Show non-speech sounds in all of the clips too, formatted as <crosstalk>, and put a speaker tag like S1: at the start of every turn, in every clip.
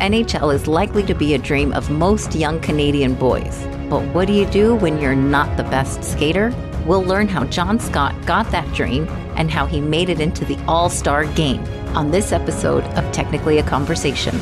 S1: NHL is likely to be a dream of most young Canadian boys. But what do you do when you're not the best skater? We'll learn how John Scott got that dream and how he made it into the All Star game on this episode of Technically a Conversation.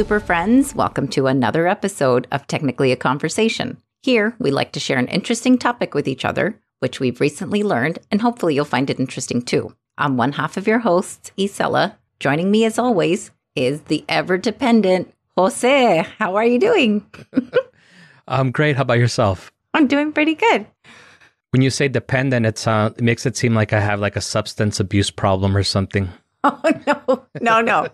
S1: Super friends. Welcome to another episode of Technically a Conversation. Here, we like to share an interesting topic with each other, which we've recently learned, and hopefully you'll find it interesting too. I'm one half of your hosts, Isela. Joining me as always is the ever dependent Jose. How are you doing? <laughs>
S2: I'm great. How about yourself?
S1: I'm doing pretty good.
S2: When you say dependent, it, sound, it makes it seem like I have like a substance abuse problem or something. <laughs>
S1: Oh, no, no, no.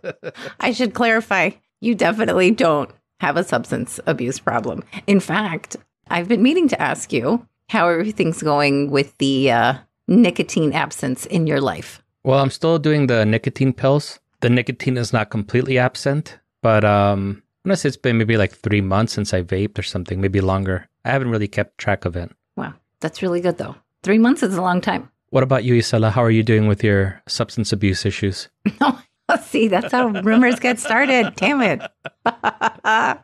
S1: I should clarify. You definitely don't have a substance abuse problem. In fact, I've been meaning to ask you how everything's going with the uh, nicotine absence in your life.
S2: Well, I'm still doing the nicotine pills. The nicotine is not completely absent, but um, unless it's been maybe like three months since I vaped or something, maybe longer. I haven't really kept track of it.
S1: Wow, that's really good though. Three months is a long time.
S2: What about you, Isela? How are you doing with your substance abuse issues? <laughs>
S1: No, <laughs> see, that's how rumors get started. Damn it. <laughs>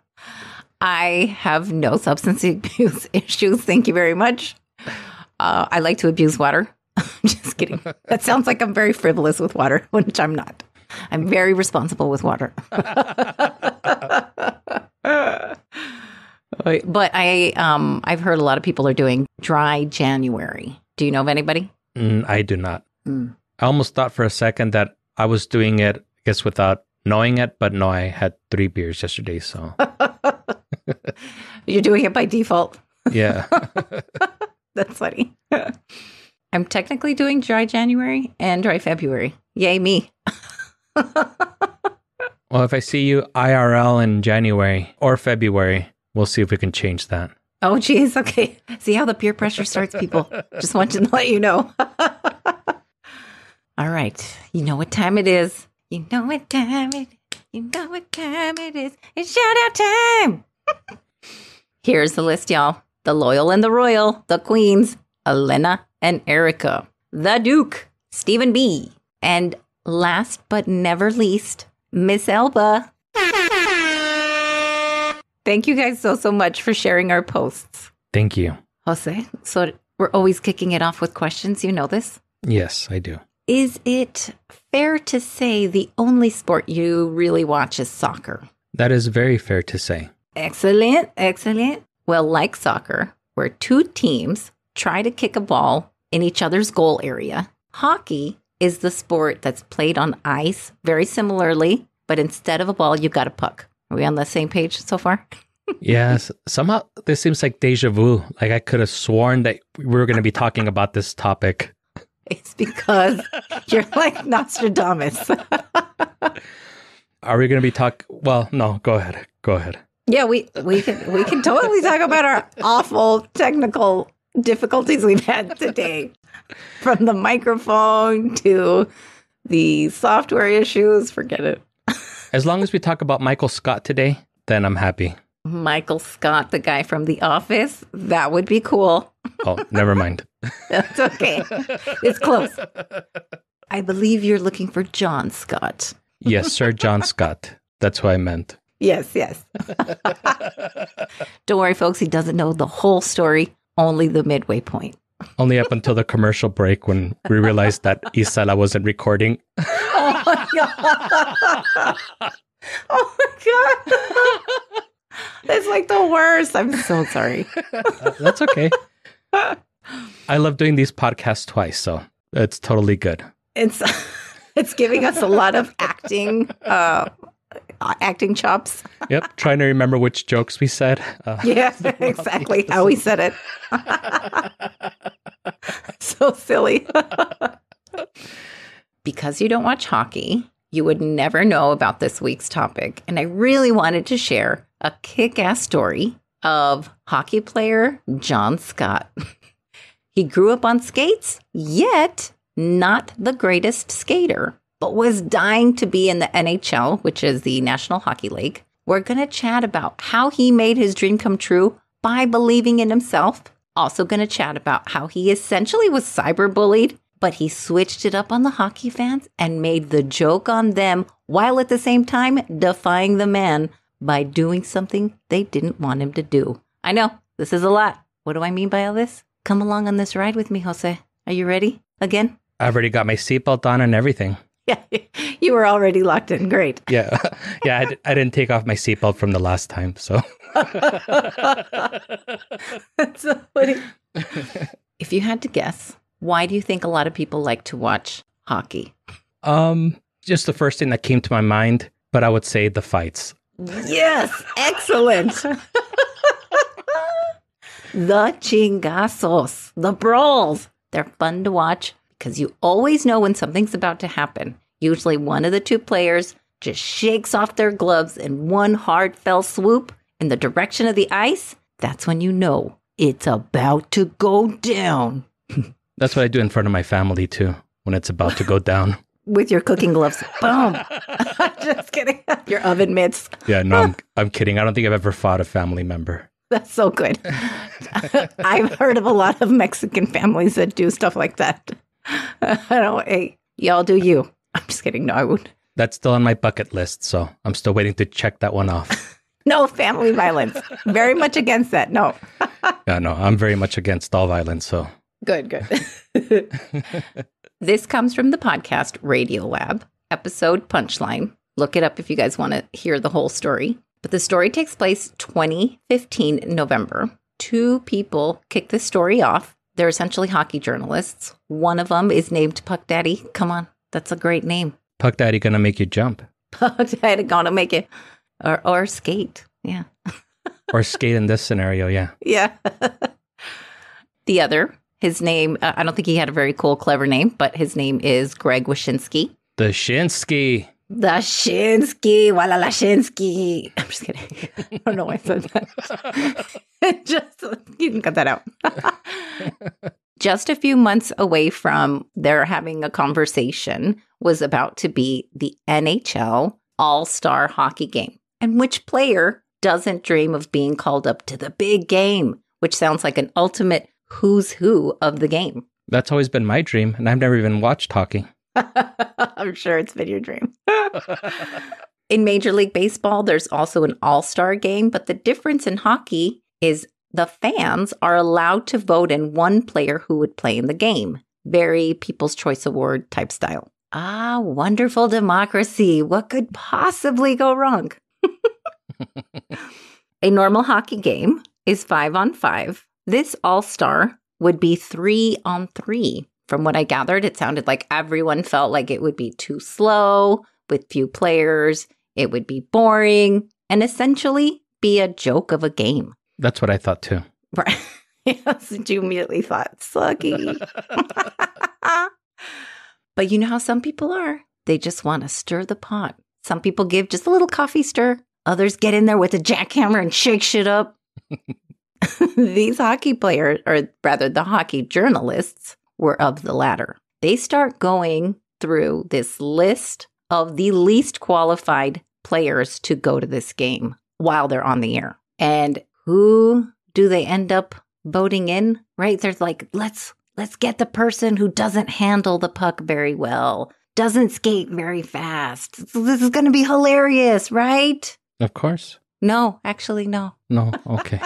S1: I have no substance abuse <laughs> issues. Thank you very much. Uh, I like to abuse water. Just kidding. That sounds like I'm very frivolous with water, which I'm not. I'm very responsible with water. but I, um, I've heard a lot of people are doing dry January. Do you know of anybody?
S2: Mm, I do not. Mm. I almost thought for a second that I was doing it, I guess, without knowing it, but no, I had three beers yesterday, so. <laughs>
S1: You're doing it by default.
S2: Yeah. <laughs>
S1: That's funny. <laughs> I'm technically doing dry January and dry February. Yay, me.
S2: well, if I see you IRL in January or February, we'll see if we can change that.
S1: Oh, geez. Okay. See how the peer pressure starts, people. Just wanted to let you know. All right. You know what time it is. You know what time it is. You know what time it is. It's shout out time. <laughs> Here's the list, y'all. The Loyal and the Royal, the Queens, Elena and Erica, the Duke, Stephen B. And last but never least, Miss Elba. Thank you guys so, so much for sharing our posts.
S2: Thank you.
S1: Jose, so we're always kicking it off with questions. You know this?
S2: Yes, I do.
S1: Is it fair to say the only sport you really watch is soccer?
S2: That is very fair to say.
S1: Excellent, excellent. Well, like soccer, where two teams try to kick a ball in each other's goal area, hockey is the sport that's played on ice very similarly, but instead of a ball, you've got a puck. Are we on the same page so far? <laughs>
S2: yes. Somehow this seems like deja vu. Like I could have sworn that we were going to be talking about this topic.
S1: It's because you're like Nostradamus.
S2: Are we going to be talk? Well, no. Go ahead. Go ahead.
S1: Yeah, we we can we can totally talk about our awful technical difficulties we've had today, from the microphone to the software issues. Forget it.
S2: As long as we talk about Michael Scott today, then I'm happy.
S1: Michael Scott, the guy from The Office, that would be cool.
S2: Oh, never mind. <laughs>
S1: That's okay. It's close. I believe you're looking for John Scott.
S2: yes, Sir John <laughs> Scott. That's what I meant.
S1: Yes, yes. <laughs> Don't worry, folks. He doesn't know the whole story, only the midway point.
S2: Only up until the commercial break when we realized that Isela wasn't recording.
S1: oh my god! oh my god! That's like the worst. I'm so sorry.
S2: That's okay. I love doing these podcasts twice, so it's totally good.
S1: It's <laughs> it's giving us a lot of acting uh, acting chops.
S2: yep, trying to remember which jokes we said.
S1: Uh, <laughs> yeah, exactly how we said it. <laughs> so silly. because you don't watch hockey, you would never know about this week's topic. And I really wanted to share a kick ass story of hockey player John Scott. <laughs> he grew up on skates, yet not the greatest skater, but was dying to be in the NHL, which is the National Hockey League. We're going to chat about how he made his dream come true by believing in himself. Also, going to chat about how he essentially was cyberbullied, but he switched it up on the hockey fans and made the joke on them while at the same time defying the man by doing something they didn't want him to do. I know, this is a lot. What do I mean by all this? Come along on this ride with me, Jose. Are you ready? Again?
S2: I've already got my seatbelt on and everything.
S1: Yeah, <laughs> you were already locked in. Great. <laughs>
S2: Yeah, yeah. I, d- I didn't take off my seatbelt from the last time, so.
S1: That's so funny. if you had to guess, why do you think a lot of people like to watch hockey?
S2: Um, just the first thing that came to my mind, but I would say the fights.
S1: Yes, excellent. the chingazos, the brawls. They're fun to watch because you always know when something's about to happen. Usually, one of the two players just shakes off their gloves in one hard fell swoop in the direction of the ice. That's when you know it's about to go down. <laughs>
S2: That's what I do in front of my family too when it's about to go down. <laughs>
S1: With your cooking gloves. <laughs> Boom. <laughs> just kidding. Your oven mitts.
S2: Yeah, no, I'm, <laughs> I'm kidding. I don't think I've ever fought a family member.
S1: That's so good. I've heard of a lot of Mexican families that do stuff like that. I don't. Hey, y'all do you. I'm just kidding. No, I would.
S2: That's still on my bucket list, so I'm still waiting to check that one off.
S1: No family violence. Very much against that. No.
S2: yeah, no, I'm very much against all violence, so.
S1: Good, good. This comes from the podcast Radiolab, episode Punchline. Look it up if you guys want to hear the whole story. But the story takes place 2015 November. Two people kick the story off. They're essentially hockey journalists. One of them is named Puck Daddy. Come on, that's a great name.
S2: Puck Daddy gonna make you jump. <laughs>
S1: Puck Daddy gonna make it, or or skate. Yeah.
S2: or skate in this scenario, yeah. <laughs>
S1: Yeah. the other, his name, uh, I don't think he had a very cool, clever name, but his name is Greg Wyshynski.
S2: The Shinsky.
S1: The Shinsky, Walla Shinsky. <laughs> I'm just kidding. <laughs> I don't know why I said that. <laughs> just, you can cut that out. just a few months away from their having a conversation was about to be the NHL All Star Hockey Game. And which player doesn't dream of being called up to the big game, which sounds like an ultimate who's who of the game?
S2: That's always been my dream, and I've never even watched hockey. <laughs>
S1: I'm sure it's been your dream. <laughs> in Major League Baseball, there's also an all star game, but the difference in hockey is the fans are allowed to vote in one player who would play in the game. Very People's Choice Award type style. Ah, wonderful democracy. What could possibly go wrong? <laughs> A normal hockey game is five on five. This all star would be three on three. From what I gathered, it sounded like everyone felt like it would be too slow with few players, it would be boring, and essentially be a joke of a game.
S2: That's what I thought too. <laughs>
S1: Right. yes, you immediately thought, sucky. <laughs> but you know how some people are? They just want to stir the pot. Some people give just a little coffee stir, others get in there with a jackhammer and shake shit up. <laughs> <laughs> These hockey players, or rather the hockey journalists, were of the latter. They start going through this list of the least qualified players to go to this game while they're on the air. And who do they end up voting in? Right? There's like, let's let's get the person who doesn't handle the puck very well, doesn't skate very fast. This is going to be hilarious, right?
S2: Of course.
S1: No, actually no.
S2: No, <laughs> okay.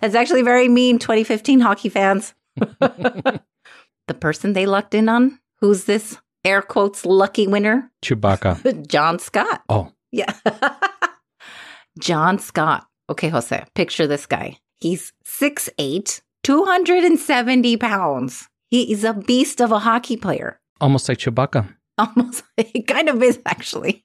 S1: That's actually very mean 2015 hockey fans. <laughs> the person they lucked in on, who's this air quotes lucky winner?
S2: Chewbacca. <laughs>
S1: John Scott.
S2: Oh.
S1: Yeah. <laughs> John Scott. Okay, Jose, picture this guy. He's 6'8, 270 pounds. He is a beast of a hockey player.
S2: Almost like Chewbacca.
S1: Almost. He kind of is, actually.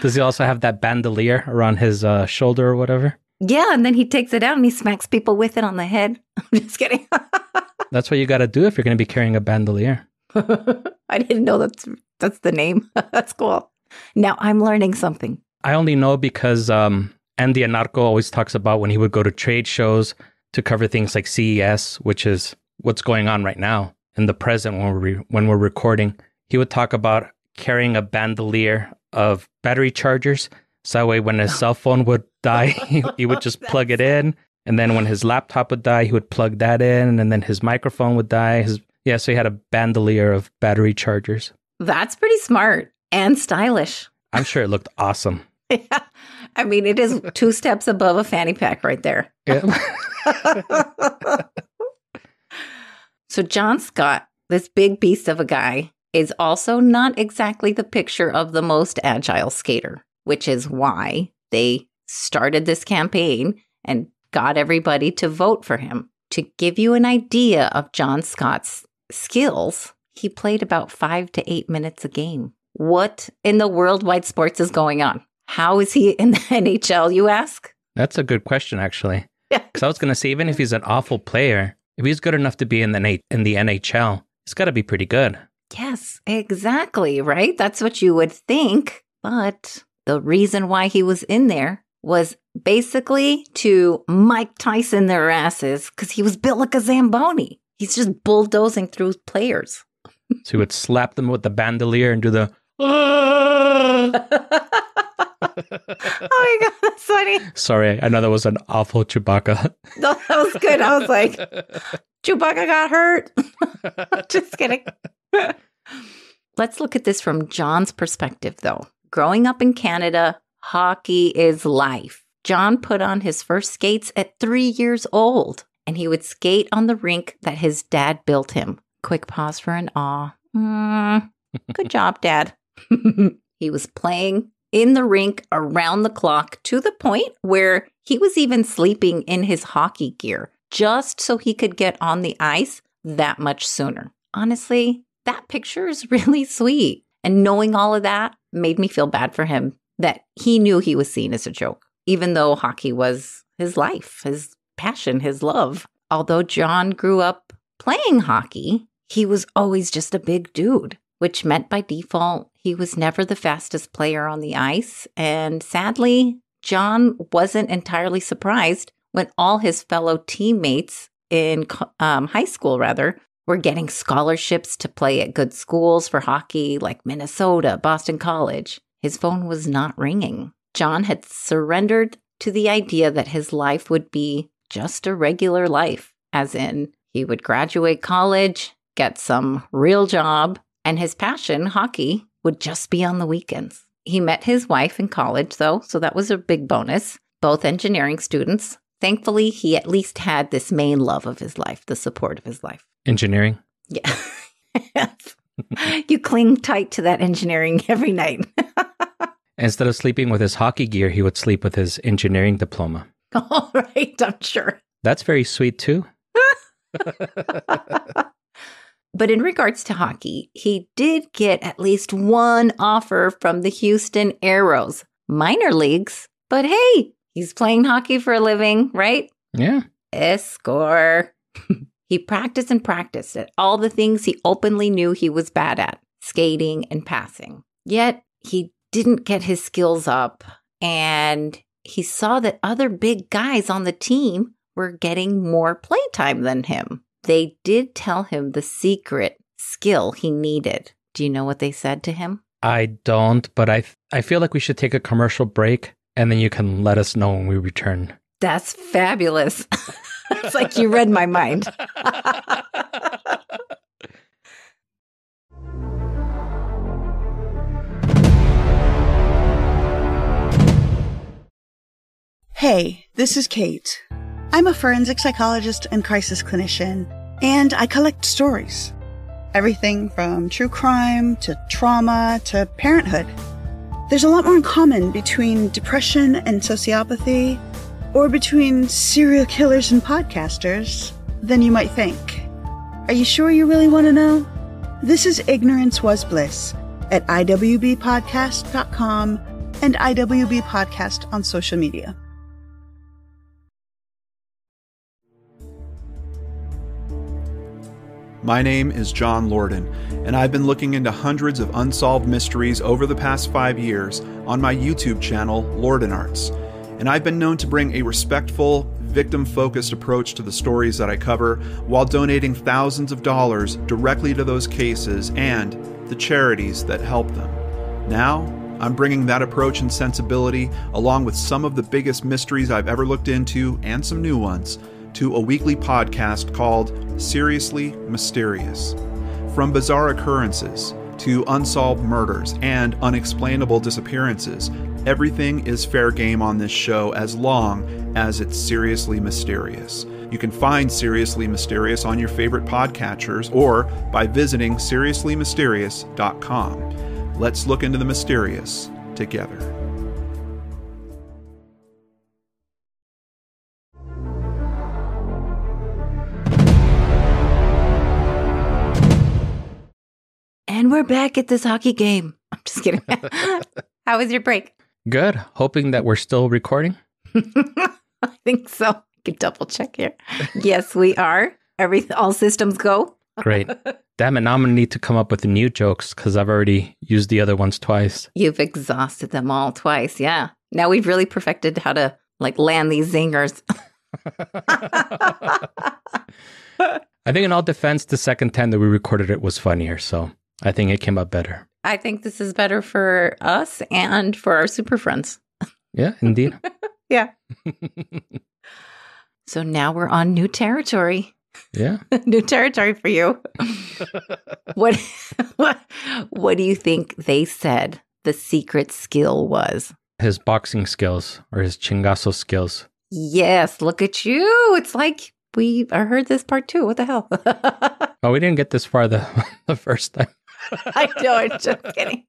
S2: Does he also have that bandolier around his uh, shoulder or whatever?
S1: Yeah, and then he takes it out and he smacks people with it on the head. <laughs> I'm just kidding. <laughs>
S2: that's what you got to do if you're going to be carrying a bandolier. <laughs>
S1: I didn't know that's that's the name. that's cool. Now I'm learning something.
S2: I only know because um, Andy Ihnatko always talks about when he would go to trade shows to cover things like CES, which is what's going on right now. in the present when we're re- when we're recording, he would talk about carrying a bandolier of battery chargers. So that way, when his cell phone would die, <laughs> he, he would just plug it in. And then when his laptop would die, he would plug that in. And then his microphone would die. His yeah, so he had a bandolier of battery chargers.
S1: That's pretty smart and stylish.
S2: I'm sure it looked awesome. <laughs>
S1: Yeah. I mean, it is two steps above a fanny pack right there.
S2: Yeah. <laughs>
S1: So, John Scott, this big beast of a guy, is also not exactly the picture of the most agile skater, which is why they started this campaign and got everybody to vote for him. To give you an idea of John Scott's skills, he played about five to eight minutes a game. What in the worldwide sports is going on? How is he in the <laughs> NHL, you ask?
S2: That's a good question, actually.
S1: Yeah.
S2: Because I was going to say, even if he's an awful player, if he's good enough to be in the in the NHL, he's got to be pretty good.
S1: Yes, exactly, right? That's what you would think. But the reason why he was in there was basically to Mike Tyson their asses because he was built like a Zamboni. He's just bulldozing through players. <laughs>
S2: So he would slap them with the bandolier and do the. <laughs>
S1: oh my God, that's funny.
S2: Sorry, I know that was an awful Chewbacca.
S1: No, that was good. I was like, <laughs> Chewbacca got hurt. Just kidding. Let's look at this from John's perspective, though. Growing up in Canada, hockey is life. John put on his first skates at three years old, and he would skate on the rink that his dad built him. Quick pause for an awe. Mm, good <laughs> job, Dad. <laughs> he was playing in the rink around the clock to the point where he was even sleeping in his hockey gear just so he could get on the ice that much sooner. Honestly, that picture is <laughs> really sweet. And knowing all of that made me feel bad for him that he knew he was seen as a joke, even though hockey was his life, his passion, his love. Although John grew up playing hockey, he was always just a big dude, which meant by default, he was never the fastest player on the ice. And sadly, John wasn't entirely surprised when all his fellow teammates in um, high school, rather, were getting scholarships to play at good schools for hockey like Minnesota, Boston College. His phone was not ringing. John had surrendered to the idea that his life would be just a regular life, as in, he would graduate college, get some real job, and his passion, hockey, would just be on the weekends. He met his wife in college, though, so that was a big bonus. Both engineering students. Thankfully, he at least had this main love of his life, the support of his life.
S2: Engineering. <laughs>
S1: Yeah. You cling tight to that engineering <laughs> every night.
S2: Instead of sleeping with his hockey gear, he would sleep with his engineering diploma. <laughs>
S1: All right, I'm sure.
S2: That's very sweet too. <laughs>
S1: but in regards to hockey, he did get at least one offer from the Houston Aeros, minor leagues. But hey, he's playing hockey for a living, right?
S2: Yeah.
S1: Eh, Escore. He practiced and practiced at all the things he openly knew he was bad at skating and passing. Yet he didn't get his skills up, and he saw that other big guys on the team were getting more playtime than him. They did tell him the secret skill he needed. Do you know what they said to him?
S2: I don't, but I I feel like we should take a commercial break and then you can let us know when we return.
S1: That's fabulous. <laughs> it's like you read my mind. <laughs>
S3: Hey, this is Kate. I'm a forensic psychologist and crisis clinician, and I collect stories. Everything from true crime to trauma to parenthood. There's a lot more in common between depression and sociopathy, or between serial killers and podcasters, than you might think. Are you sure you really want to know? This is Ignorance Was Bliss at IWBpodcast.com and IWB Podcast on social media.
S4: My name is John Lorden, and I've been looking into hundreds of unsolved mysteries over the past five years on my YouTube channel, Lorden Arts. And I've been known to bring a respectful, victim focused approach to the stories that I cover while donating thousands of dollars directly to those cases and the charities that help them. Now, I'm bringing that approach and sensibility, along with some of the biggest mysteries I've ever looked into and some new ones, to a weekly podcast called Seriously Mysterious. From bizarre occurrences to unsolved murders and unexplainable disappearances, everything is fair game on this show as long as it's seriously mysterious. You can find Seriously Mysterious on your favorite podcatchers or by visiting seriouslymysterious.com. Let's look into the mysterious together.
S1: And we're back at this hockey game. <laughs> I'm just kidding. <laughs> How was your break?
S2: Good. Hoping that we're still recording. <laughs>
S1: I think so. I can double check here. Yes, we are. Every all systems go.
S2: Great. <laughs> Damn it. Now I'm to need to come up with new jokes because I've already used the other ones twice.
S1: You've exhausted them all twice. Yeah. Now we've really perfected how to like land these zingers. <laughs>
S2: I think in all defense, the second time that we recorded it was funnier. So I think it came out better.
S1: I think this is better for us and for our super friends.
S2: Yeah, indeed. <laughs>
S1: Yeah. So now we're on new territory.
S2: yeah. <laughs>
S1: new territory for you. <laughs> what, what what do you think they said the secret skill was?
S2: His boxing skills or his chingazo skills.
S1: Yes, look at you. It's like we I heard this part too. What the hell?
S2: Oh, we didn't get this far the, the first time. <laughs>
S1: I know, I'm just kidding.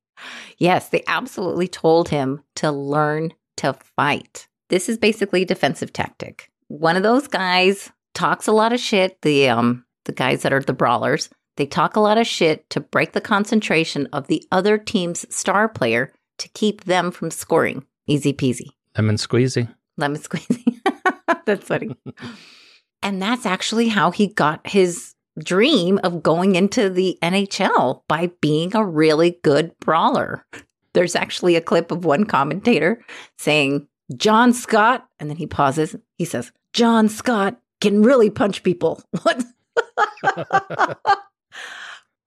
S1: Yes, they absolutely told him to learn to fight. This is basically a defensive tactic. One of those guys talks a lot of shit, the um the guys that are the brawlers, they talk a lot of shit to break the concentration of the other team's star player to keep them from scoring. Easy peasy.
S2: Lemon squeezy.
S1: Lemon squeezy. <laughs> that's funny. and that's actually how he got his dream of going into the NHL by being a really good brawler. There's actually a clip of one commentator saying, John Scott, and then he pauses. He says, John Scott can really punch people. <laughs> What?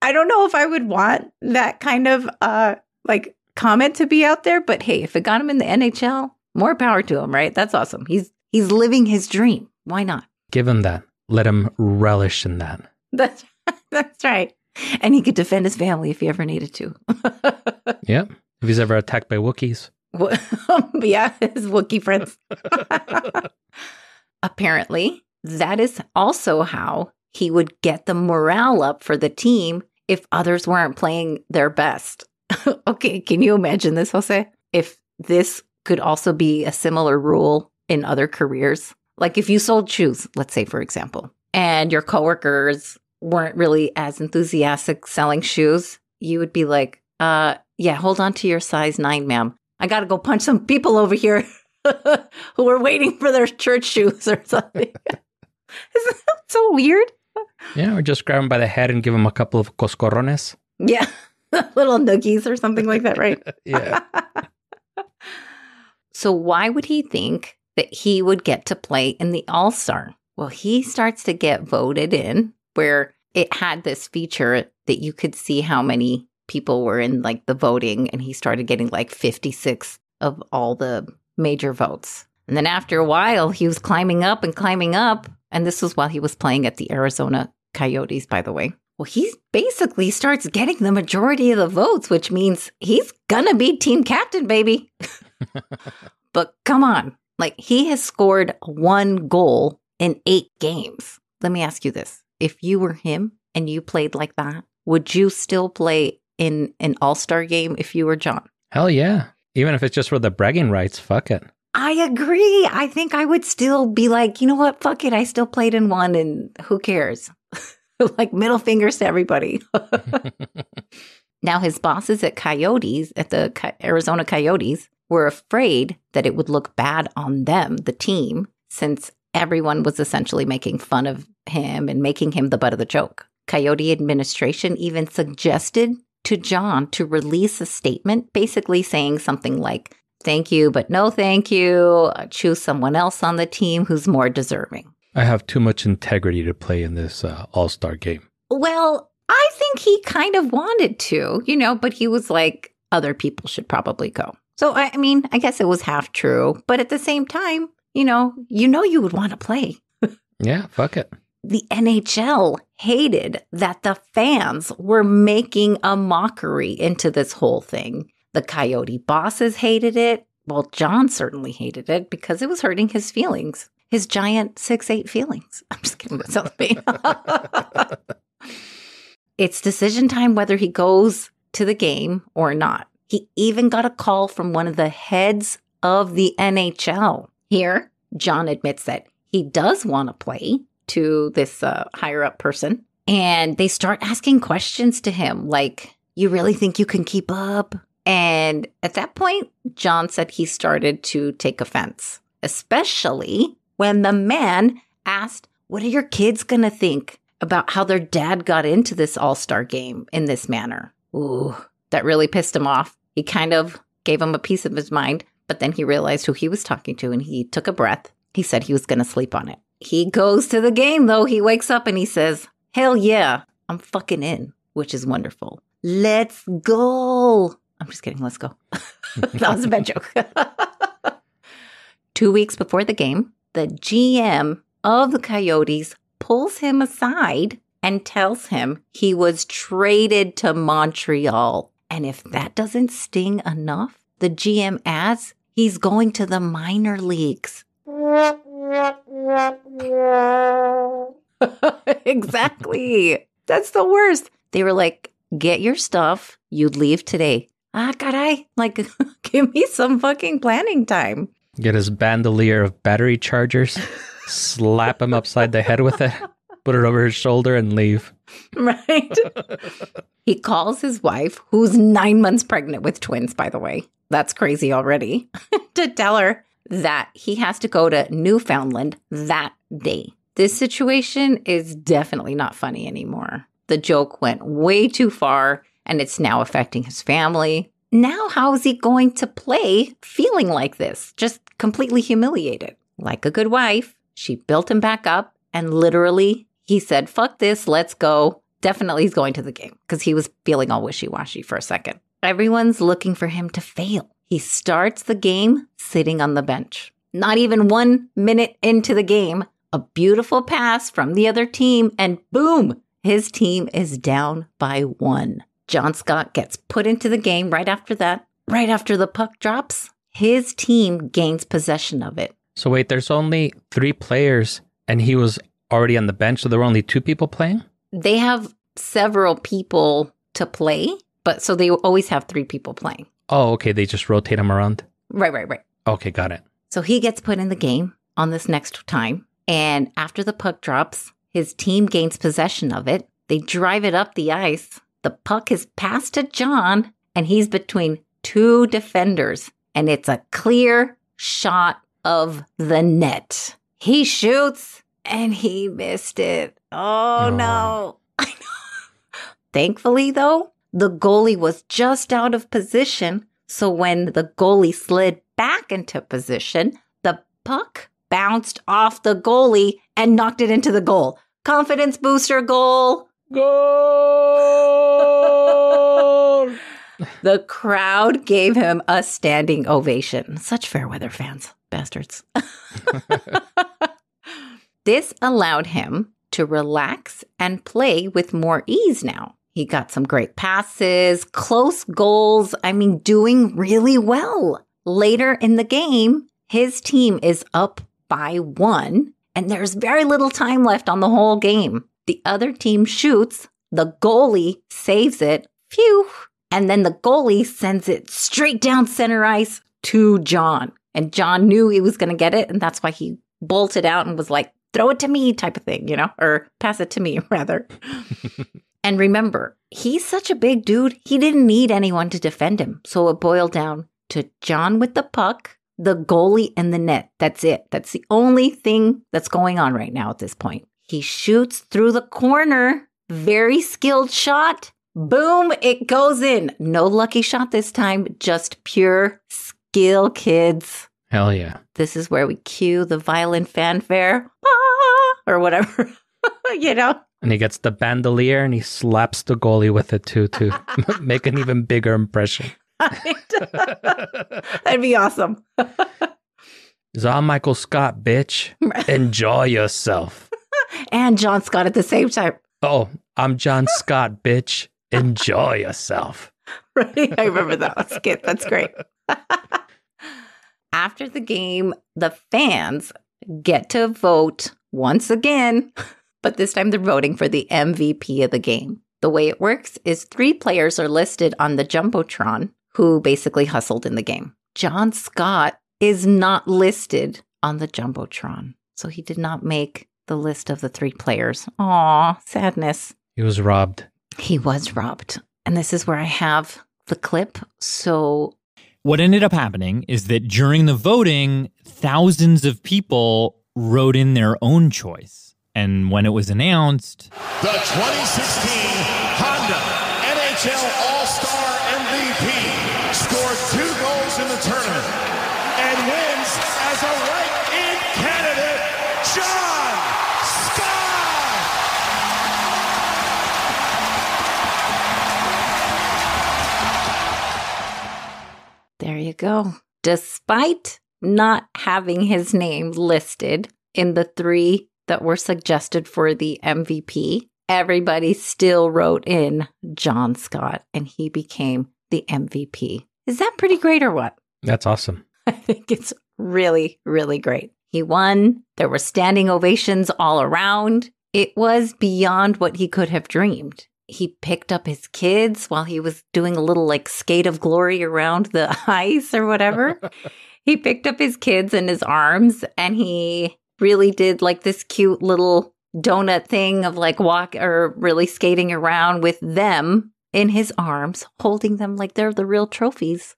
S1: I don't know if I would want that kind of uh like comment to be out there, but hey, if it got him in the NHL, more power to him, right? That's awesome. He's he's living his dream. Why not?
S2: Give him that. Let him relish in that. <laughs>
S1: That's that's right. And he could defend his family if he ever needed to. <laughs>
S2: Yeah. If he's ever attacked by Wookiees. <laughs>
S1: Yeah, his Wookiee friends. Apparently, that is also how he would get the morale up for the team if others weren't playing their best. okay, can you imagine this, Jose? If this could also be a similar rule in other careers. Like if you sold shoes, let's say, for example, and your coworkers weren't really as enthusiastic selling shoes, you would be like, uh, yeah, hold on to your size nine, ma'am. I got to go punch some people over here <laughs> who are waiting for their church shoes or something. <laughs> Isn't that so weird?
S2: Yeah. Or just grab him by the head and give them a couple of coscorrones.
S1: Yeah. <laughs> Little noogies or something like that, right?
S2: Yeah.
S1: So, why would he think that he would get to play in the All Star? Well, he starts to get voted in where it had this feature that you could see how many people were in like the voting, and he started getting like 56 of all the major votes. And then after a while, he was climbing up and climbing up. And this was while he was playing at the Arizona Coyotes, by the way. Well, he basically starts getting the majority of the votes, which means he's gonna be team captain, baby. <laughs> but come on, like he has scored one goal in eight games. Let me ask you this. If you were him and you played like that, would you still play in an all star game if you were John?
S2: Hell yeah. Even if it's just for the bragging rights, fuck it.
S1: I agree. I think I would still be like, you know what? Fuck it. I still played in one and who cares? <laughs> like middle fingers to everybody. <laughs> now, his bosses at Coyotes, at the Arizona Coyotes, were afraid that it would look bad on them, the team, since everyone was essentially making fun of him and making him the butt of the joke. Coyote administration even suggested to John to release a statement basically saying something like, Thank you, but no thank you. Choose someone else on the team who's more deserving.
S2: I have too much integrity to play in this uh, All Star game.
S1: Well, I think he kind of wanted to, you know, but he was like, other people should probably go. So, I I mean, I guess it was half true, but at the same time, you know, you know, you would want to play.
S2: Yeah, fuck it.
S1: The NHL hated that the fans were making a mockery into this whole thing. The Coyote bosses hated it. Well, John certainly hated it because it was hurting his feelings, his giant six eight feelings. <laughs> I'm just kidding. That sounds me. <laughs> it's decision time whether he goes to the game or not. He even got a call from one of the heads of the NHL. Here, John admits that he does want to play to this uh, higher up person. And they start asking questions to him like, You really think you can keep up? And at that point, John said he started to take offense, especially when the man asked, What are your kids going to think about how their dad got into this all star game in this manner? Ooh, that really pissed him off. He kind of gave him a piece of his mind, but then he realized who he was talking to and he took a breath. He said he was going to sleep on it. He goes to the game though. He wakes up and he says, Hell yeah, I'm fucking in, which is wonderful. Let's go. I'm just kidding. Let's go. <laughs> that was a bad joke. <laughs> Two weeks before the game, the GM of the Coyotes pulls him aside and tells him he was traded to Montreal. And if that doesn't sting enough, the GM adds he's going to the minor leagues. <laughs> exactly. That's the worst. They were like, get your stuff. You'd leave today. Ah, caray. Like, <laughs> give me some fucking planning time.
S2: Get his bandolier of battery chargers, slap him upside the head with it, put it over his shoulder, and leave.
S1: Right? <laughs> he calls his wife, who's nine months pregnant with twins, by the way. That's crazy already, <laughs> to tell her that he has to go to Newfoundland that day. This situation is definitely not funny anymore. The joke went way too far and it's now affecting his family. Now, how is he going to play feeling like this? Just completely humiliated. Like a good wife, she built him back up and literally he said, fuck this, let's go. Definitely he's going to the game because he was feeling all wishy washy for a second. Everyone's looking for him to fail. He starts the game sitting on the bench. Not even one minute into the game, a beautiful pass from the other team, and boom, his team is down by one. John Scott gets put into the game right after that. Right after the puck drops, his team gains possession of it.
S2: So wait, there's only three players, and he was already on the bench, so there were only two people playing.
S1: They have several people to play, but so they always have three people playing.
S2: Oh, okay. They just rotate him around.
S1: Right, right, right.
S2: Okay, got it.
S1: So he gets put in the game on this next time. And after the puck drops, his team gains possession of it. They drive it up the ice. The puck is passed to John, and he's between two defenders. And it's a clear shot of the net. He shoots and he missed it. Oh,
S2: Oh.
S1: no. <laughs> Thankfully, though, the goalie was just out of position. So when the goalie slid back into position, the puck bounced off the goalie and knocked it into the goal. Confidence booster goal.
S2: Goal! <laughs> <laughs>
S1: The crowd gave him a standing ovation. Such fair weather fans, bastards. <laughs> this allowed him to relax and play with more ease now. He got some great passes, close goals. I mean, doing really well. Later in the game, his team is up by one, and there's very little time left on the whole game. The other team shoots, the goalie saves it, phew, and then the goalie sends it straight down center ice to John. And John knew he was going to get it, and that's why he bolted out and was like, throw it to me, type of thing, you know, or pass it to me, <laughs> rather. <laughs> and remember, he's such a big dude, he didn't need anyone to defend him. So it boiled down to John with the puck, the goalie, and the net. That's it. That's the only thing that's going on right now at this point. He shoots through the corner, very skilled shot. Boom, it goes in. No lucky shot this time, just pure skill, kids.
S2: Hell yeah.
S1: This is where we cue the violin fanfare ah, or whatever, <laughs> you know?
S2: And he gets the bandolier and he slaps the goalie with it too to <laughs> make an even bigger impression. <laughs>
S1: That'd be awesome.
S2: It's all Michael Scott, bitch. <laughs> Enjoy yourself.
S1: and John Scott at the same time.
S2: Oh, I'm John Scott, bitch. Enjoy yourself.
S1: Right? I remember that skit. That's great. After the game, the fans get to vote once again, but this time they're voting for the MVP of the game. The way it works is three players are listed on the Jumbotron who basically hustled in the game. John Scott is not listed on the Jumbotron, so he did not make the list of the three players. Aw, sadness.
S2: He was robbed.
S1: He was robbed. And this is where I have the clip. So
S5: What ended up happening is that during the voting, thousands of people wrote in their own choice. And when it was announced,
S6: The 2016 Honda NHL All Star MVP scored two goals in the tournament and wins as a right in candidate, John Scott.
S1: There you go. Despite not having his name listed in the three that were suggested for the MVP, everybody still wrote in John Scott and he became the MVP. Is that pretty great or what?
S2: That's awesome. <laughs>
S1: I think it's really, really great. He won. There were standing ovations all around. It was beyond what he could have dreamed. He picked up his kids while he was doing a little like skate of glory around the <laughs> ice or whatever. <laughs> he picked up his kids in his arms and he really did like this cute little donut thing of like walk or really skating around with them in his arms, holding them like they're the real trophies.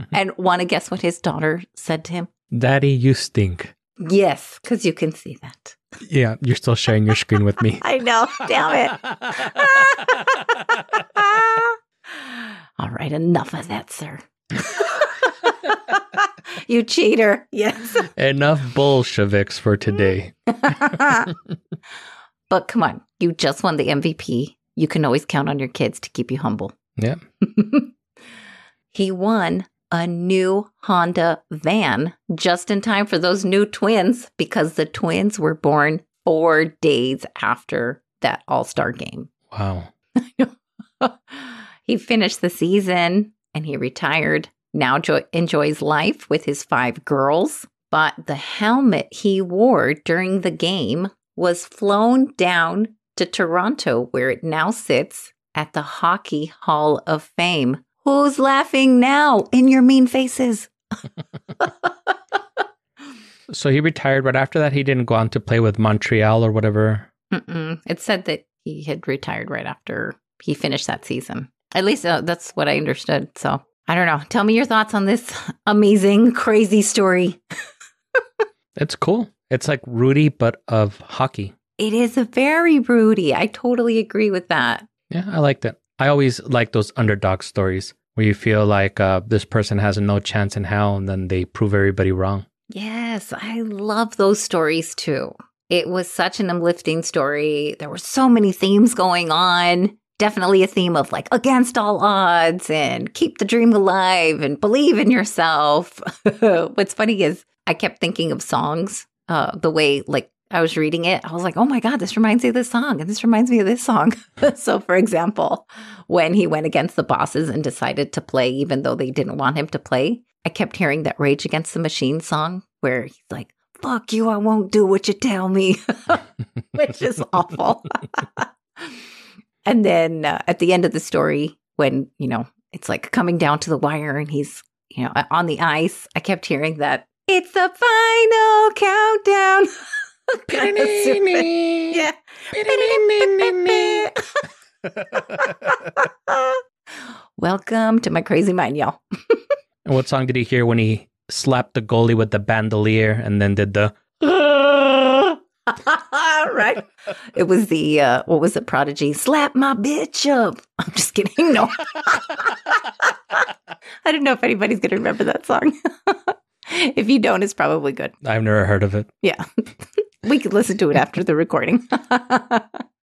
S1: Mm-hmm. and want to guess what his daughter said to him?
S2: Daddy, you stink.
S1: Yes, because you can see that.
S2: Yeah, you're still sharing your screen with me. <laughs>
S1: I know. Damn it. <laughs> <laughs> All right, enough of that, sir. <laughs> you cheater. Yes. <laughs>
S2: Enough Bolsheviks for today. <laughs>
S1: but come on, you just won the MVP. You can always count on your kids to keep you humble.
S2: Yeah.
S1: he won a new Honda van just in time for those new twins because the twins were born four days after that All Star game.
S2: Wow.
S1: he finished the season and he retired. Now jo- enjoys life with his five girls. But the helmet he wore during the game was flown down to Toronto, where it now sits at the Hockey Hall of Fame. Who's laughing now in your mean faces? <laughs>
S2: So he retired right after that. He didn't go on to play with Montreal or whatever.
S1: Mm-mm. It said that he had retired right after he finished that season. At least uh, that's what I understood. So I don't know. Tell me your thoughts on this amazing, crazy story.
S2: It's cool. It's like Rudy, but of hockey.
S1: It is a very Rudy. I totally agree with that.
S2: Yeah, I liked it. I always like those underdog stories where you feel like uh, this person has no chance in hell and then they prove everybody wrong.
S1: Yes, I love those stories too. It was such an uplifting story. There were so many themes going on. Definitely a theme of like against all odds and keep the dream alive and believe in yourself. <laughs> What's funny is I kept thinking of songs uh, the way like I was reading it. I was like, oh my God, this reminds me of this song. And this reminds me of this song. <laughs> so, for example, when he went against the bosses and decided to play, even though they didn't want him to play, I kept hearing that Rage Against the Machine song where he's like, fuck you, I won't do what you tell me, <laughs> which is awful. And then uh, at the end of the story, when, you know, it's like coming down to the wire and he's, you know, on the ice, I kept hearing that it's the final countdown. <laughs> Kinda stupid. yeah. <laughs> Welcome to my crazy mind, y'all.
S2: And what song did he hear when he slapped the goalie with the bandolier and then did the <laughs> <laughs>
S1: right. It was the uh what was it, Prodigy? Slap my bitch up. <laughs> I'm just kidding. No. <laughs> I don't know if anybody's going to remember that song. if you don't, it's probably good.
S2: I've never heard of it.
S1: Yeah. we could listen to it after the recording.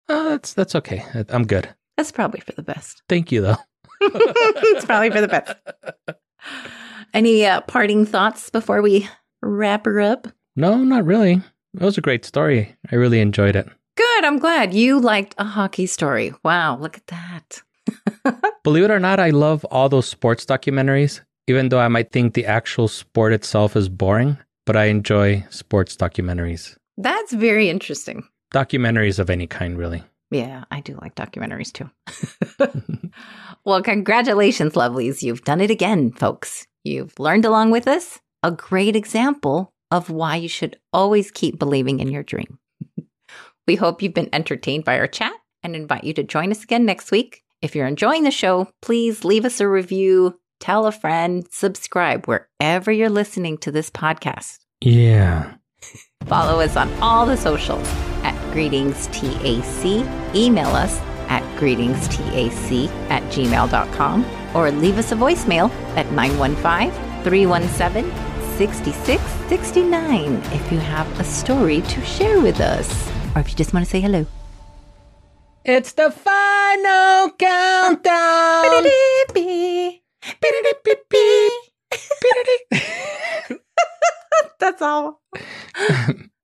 S2: Oh, that's that's okay. I'm good.
S1: That's probably for the best.
S2: Thank you though.
S1: it's probably for the best. Any uh, parting thoughts before we wrap her up?
S2: No, not really. It was a great story. I really enjoyed it.
S1: Good. I'm glad you liked a hockey story. Wow, look at that. <laughs>
S2: Believe it or not, I love all those sports documentaries, even though I might think the actual sport itself is boring, but I enjoy sports documentaries.
S1: That's very interesting.
S2: Documentaries of any kind, really.
S1: Yeah, I do like documentaries too. <laughs> well, congratulations, lovelies. You've done it again, folks. You've learned along with us a great example of why you should always keep believing in your dream. we hope you've been entertained by our chat and invite you to join us again next week. If you're enjoying the show, please leave us a review, tell a friend, subscribe wherever you're listening to this podcast.
S2: Yeah. <laughs>
S1: Follow us on all the socials at Greetings TAC. Email us at greetingstac at gmail.com or leave us a voicemail at 915 317 6669 if you have a story to share with us or if you just want to say hello.
S2: It's the final countdown. <laughs>
S1: That's all. <laughs>